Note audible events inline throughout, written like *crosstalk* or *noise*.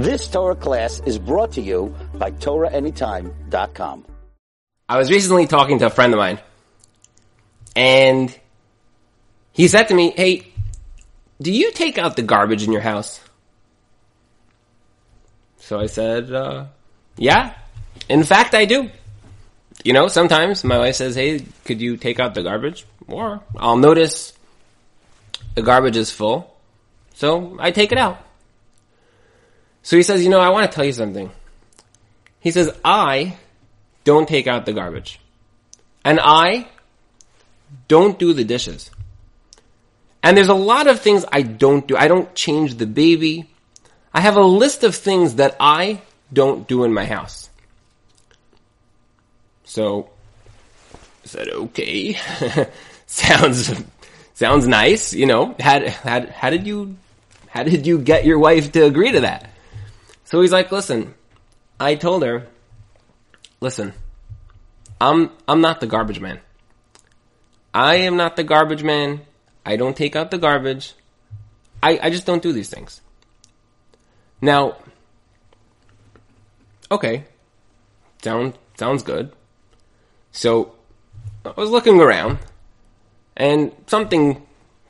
This Torah class is brought to you by TorahAnytime.com. I was recently talking to a friend of mine, and he said to me, Hey, do you take out the garbage in your house? So I said, uh, Yeah, in fact, I do. You know, sometimes my wife says, Hey, could you take out the garbage? Or I'll notice the garbage is full, so I take it out. So he says, You know, I want to tell you something. He says, I don't take out the garbage. And I don't do the dishes. And there's a lot of things I don't do. I don't change the baby. I have a list of things that I don't do in my house. So I said, okay. *laughs* sounds sounds nice, you know. How, how, how did you how did you get your wife to agree to that? So he's like, listen, I told her, listen, I'm I'm not the garbage man. I am not the garbage man. I don't take out the garbage. I, I just don't do these things. Now, okay, sound sounds good. So I was looking around, and something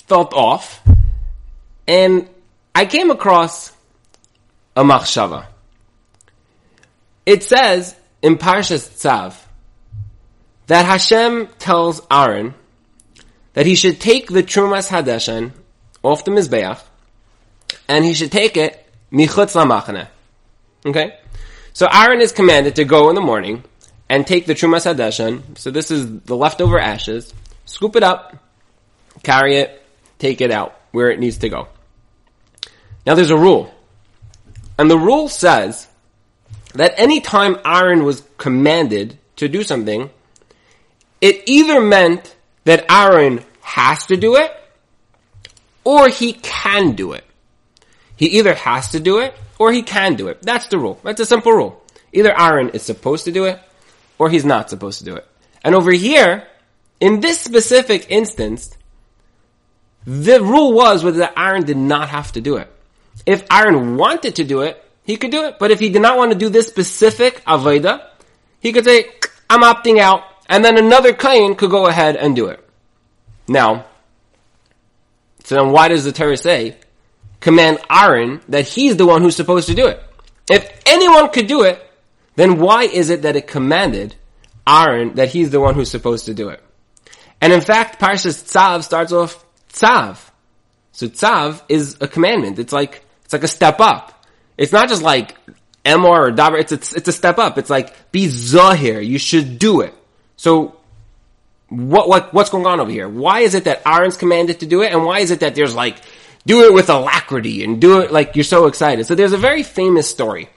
felt off, and I came across a machshava. It says in Parshas Tzav that Hashem tells Aaron that he should take the Trumas Hadeshen off the Mizbeach and he should take it michutz lamachane. Okay? So Aaron is commanded to go in the morning and take the Trumas Hadeshen. So this is the leftover ashes. Scoop it up, carry it, take it out where it needs to go. Now there's a rule. And the rule says that any time Aaron was commanded to do something, it either meant that Aaron has to do it or he can do it. He either has to do it or he can do it. That's the rule. That's a simple rule. Either Aaron is supposed to do it or he's not supposed to do it. And over here, in this specific instance, the rule was that Aaron did not have to do it. If Aaron wanted to do it, he could do it. But if he did not want to do this specific Aveda, he could say, I'm opting out. And then another Kain could go ahead and do it. Now, so then why does the Torah say, command Aaron that he's the one who's supposed to do it? If anyone could do it, then why is it that it commanded Aaron that he's the one who's supposed to do it? And in fact, Parshas Tzav starts off Tzav. So Tzav is a commandment. It's like, it's like a step up. It's not just like Emor or Dabar. It's a, it's a step up. It's like, be Zahir. You should do it. So, what, what, what's going on over here? Why is it that Aaron's commanded to do it? And why is it that there's like, do it with alacrity and do it like you're so excited? So there's a very famous story.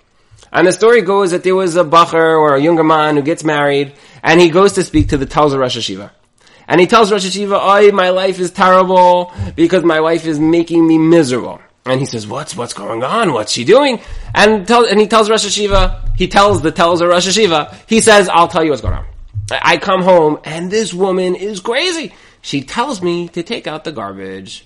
And the story goes that there was a bacher or a younger man who gets married and he goes to speak to the Telzer Rosh Yeshiva. And he tells Rosh Yeshiva, oh, my life is terrible because my wife is making me miserable. And he says, what's, what's going on? What's she doing? And tell, and he tells Rosh Yeshiva, he tells the Telzer Rosh Yeshiva, he says, I'll tell you what's going on. I come home and this woman is crazy. She tells me to take out the garbage.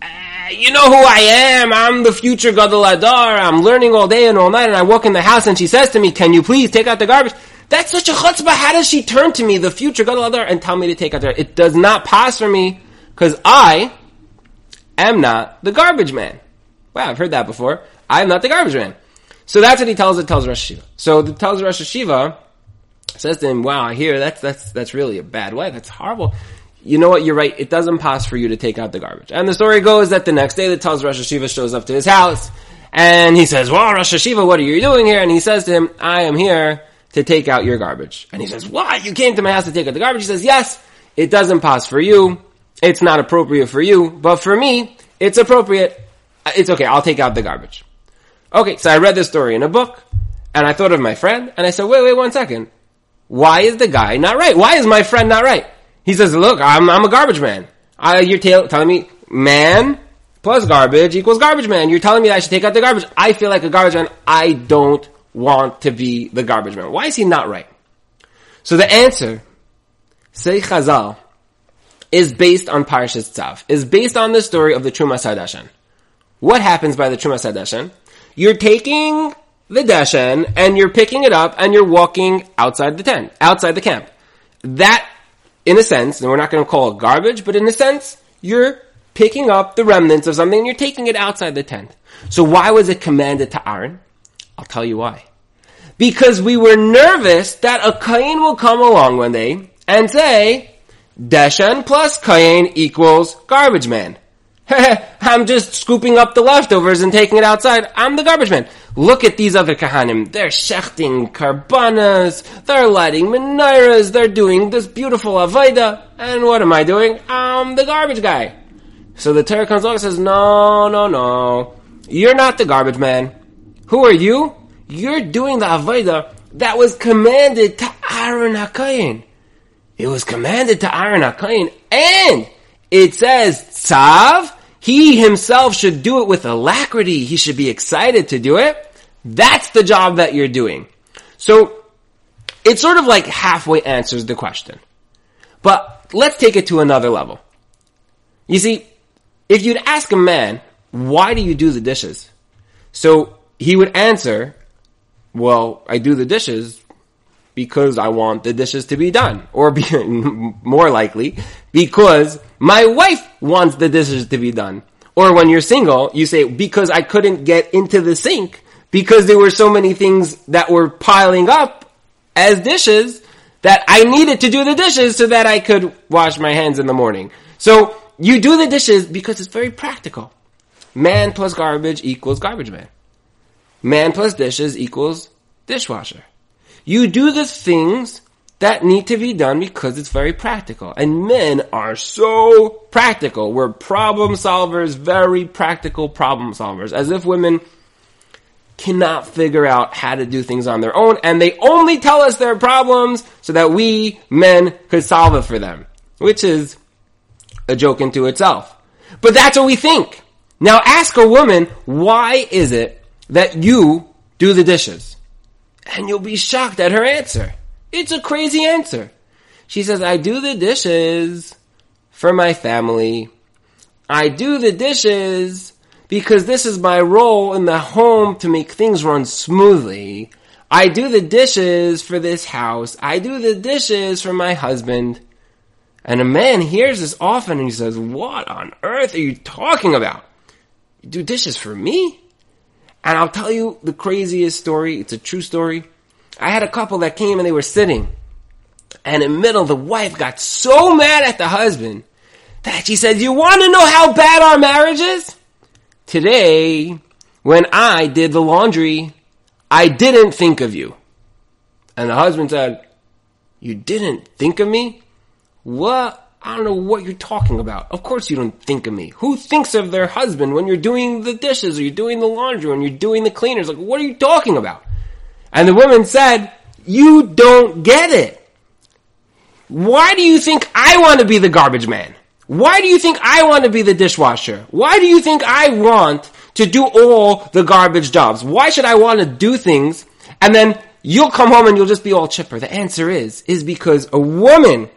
Uh, you know who I am. I'm the future Gadol Hador. I'm learning all day and all night and I walk in the house and she says to me, can you please take out the garbage? That's such a chutzpah. How does she turn to me, the future Adar, and tell me to take out the garbage? It does not pass for me because I am not the garbage man. Wow, I've heard that before. I'm not the garbage man. So that's what he tells it tells Rosh. So the tells Rosh says to him, "Wow, I hear that's that's that's really a bad way. That's horrible." You know what? You're right. It doesn't pass for you to take out the garbage. And the story goes that the next day, the tells Rosh shows up to his house, and he says, "Well, Rosh what are you doing here?" And he says to him, "I am here to take out your garbage." And he says, "What? You came to my house to take out the garbage?" He says, "Yes, it doesn't pass for you. It's not appropriate for you, but for me, it's appropriate. Uh, it's okay. I'll take out the garbage." Okay, so I read this story in a book, and I thought of my friend, and I said, "Wait, wait, one second. Why is the guy not right? Why is my friend not right?" He says, "Look, I'm I'm a garbage man. I, you're telling me man plus garbage equals garbage man. You're telling me I should take out the garbage. I feel like a garbage man. I don't want to be the garbage man. Why is he not right?" So the answer, say Chazal, is based on Parshas Tzav, is based on the story of the Truma Hadashan. What happens by the Truma Hadashan? You're taking the deshen and you're picking it up and you're walking outside the tent, outside the camp. That, in a sense, and we're not going to call it garbage, but in a sense, you're picking up the remnants of something and you're taking it outside the tent. So why was it commanded to Aaron? I'll tell you why. Because we were nervous that a Kain will come along one day and say, Deshen plus Kain equals garbage man. *laughs* I'm just scooping up the leftovers and taking it outside. I'm the garbage man. Look at these other kahanim. They're shechting karbanas. They're lighting menorahs. They're doing this beautiful avaida. And what am I doing? I'm the garbage guy. So the Torah comes along and says, no, no, no. You're not the garbage man. Who are you? You're doing the avaida that was commanded to Aaron HaKayin. It was commanded to Aaron HaKayin and it says, Tzav, he himself should do it with alacrity. He should be excited to do it. That's the job that you're doing. So, it sort of like halfway answers the question. But let's take it to another level. You see, if you'd ask a man, why do you do the dishes? So, he would answer, well, I do the dishes because I want the dishes to be done. Or be, *laughs* more likely, because my wife wants the dishes to be done. Or when you're single, you say, because I couldn't get into the sink, because there were so many things that were piling up as dishes, that I needed to do the dishes so that I could wash my hands in the morning. So, you do the dishes because it's very practical. Man plus garbage equals garbage man. Man plus dishes equals dishwasher. You do the things that need to be done because it's very practical. And men are so practical. We're problem solvers, very practical problem solvers. As if women cannot figure out how to do things on their own and they only tell us their problems so that we men could solve it for them. Which is a joke into itself. But that's what we think. Now ask a woman, why is it that you do the dishes? And you'll be shocked at her answer. It's a crazy answer. She says, I do the dishes for my family. I do the dishes because this is my role in the home to make things run smoothly. I do the dishes for this house. I do the dishes for my husband. And a man hears this often and he says, what on earth are you talking about? You do dishes for me? And I'll tell you the craziest story. It's a true story. I had a couple that came and they were sitting. And in the middle, the wife got so mad at the husband that she said, you want to know how bad our marriage is? Today, when I did the laundry, I didn't think of you. And the husband said, you didn't think of me? What? I don't know what you're talking about. Of course you don't think of me. Who thinks of their husband when you're doing the dishes or you're doing the laundry or you're doing the cleaners? Like, what are you talking about? And the woman said, you don't get it. Why do you think I want to be the garbage man? Why do you think I want to be the dishwasher? Why do you think I want to do all the garbage jobs? Why should I want to do things and then you'll come home and you'll just be all chipper? The answer is, is because a woman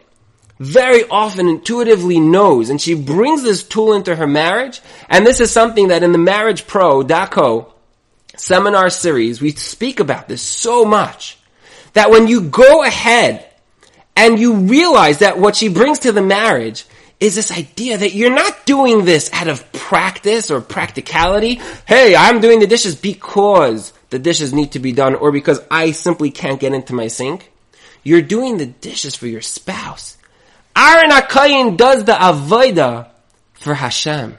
very often intuitively knows and she brings this tool into her marriage and this is something that in the marriage pro daco seminar series we speak about this so much that when you go ahead and you realize that what she brings to the marriage is this idea that you're not doing this out of practice or practicality. Hey, I'm doing the dishes because the dishes need to be done or because I simply can't get into my sink. You're doing the dishes for your spouse. Aaron HaKayin does the Avodah for Hashem.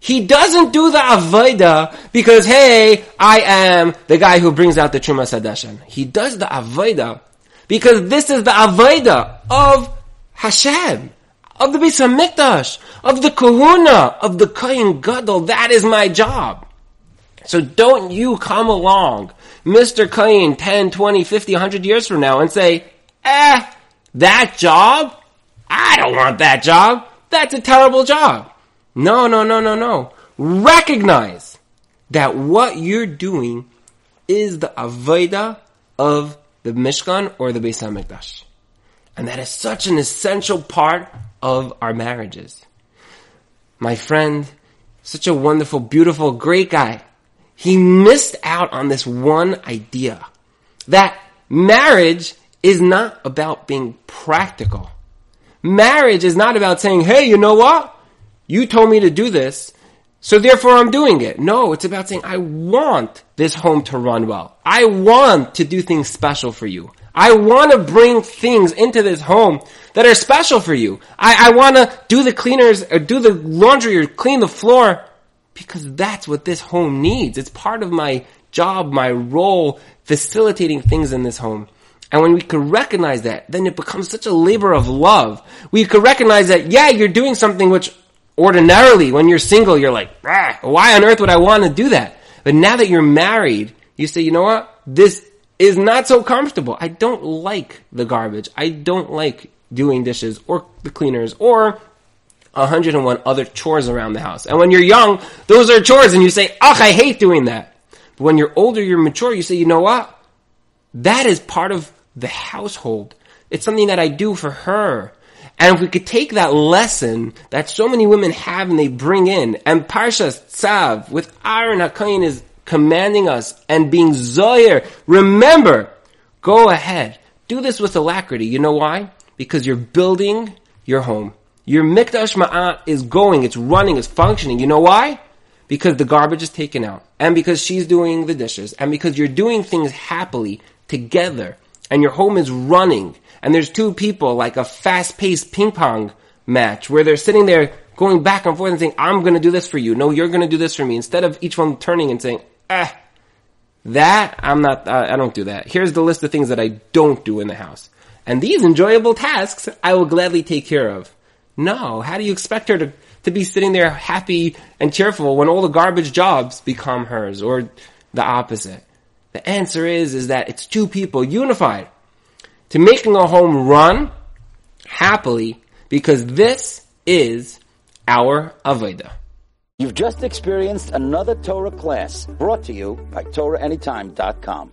He doesn't do the Avodah because, hey, I am the guy who brings out the Trumas Hadeshen. He does the Avodah because this is the Avodah of Hashem, of the Beis HaMikdash, of the Kahuna, of the Kayin Gadol. That is my job. So don't you come along, Mr. Kayin, 10, 20, 50, 100 years from now and say, eh, that job? I don't want that job. That's a terrible job. No, no, no, no, no. Recognize that what you're doing is the avodah of the Mishkan or the Beis HaMikdash. And that is such an essential part of our marriages. My friend, such a wonderful, beautiful, great guy. he missed out on this one idea that marriage is not about being practical. Marriage is not about saying, hey, you know what? You told me to do this, so therefore I'm doing it. No, it's about saying, I want this home to run well. I want to do things special for you. I want to bring things into this home that are special for you. I, I want to do the cleaners or do the laundry or clean the floor because that's what this home needs. It's part of my job, my role, facilitating things in this home. And when we can recognize that, then it becomes such a labor of love. We can recognize that, yeah, you're doing something which ordinarily, when you're single, you're like, why on earth would I want to do that? But now that you're married, you say, you know what? This is not so comfortable. I don't like the garbage. I don't like doing dishes or the cleaners or 101 other chores around the house. And when you're young, those are chores and you say, ugh, I hate doing that. But when you're older, you're mature, you say, you know what? That is part of the household. It's something that I do for her. And if we could take that lesson that so many women have and they bring in, and Parshas Tzav with Aaron HaKoyin is commanding us and being Zoyer, remember, go ahead. Do this with alacrity. You know why? Because you're building your home. Your Mikdash Ma'at is going, it's running, it's functioning. You know why? Because the garbage is taken out. And because she's doing the dishes. And because you're doing things happily together. And your home is running. And there's two people like a fast paced ping pong match where they're sitting there going back and forth and saying, I'm gonna do this for you. No, you're gonna do this for me. Instead of each one turning and saying, eh, that, I'm not, uh, I don't do that. Here's the list of things that I don't do in the house. And these enjoyable tasks I will gladly take care of. No, how do you expect her to, to be sitting there happy and cheerful when all the garbage jobs become hers or the opposite? The answer is, is that it's two people unified to making a home run happily because this is our Avodah. You've just experienced another Torah class brought to you by TorahAnytime.com.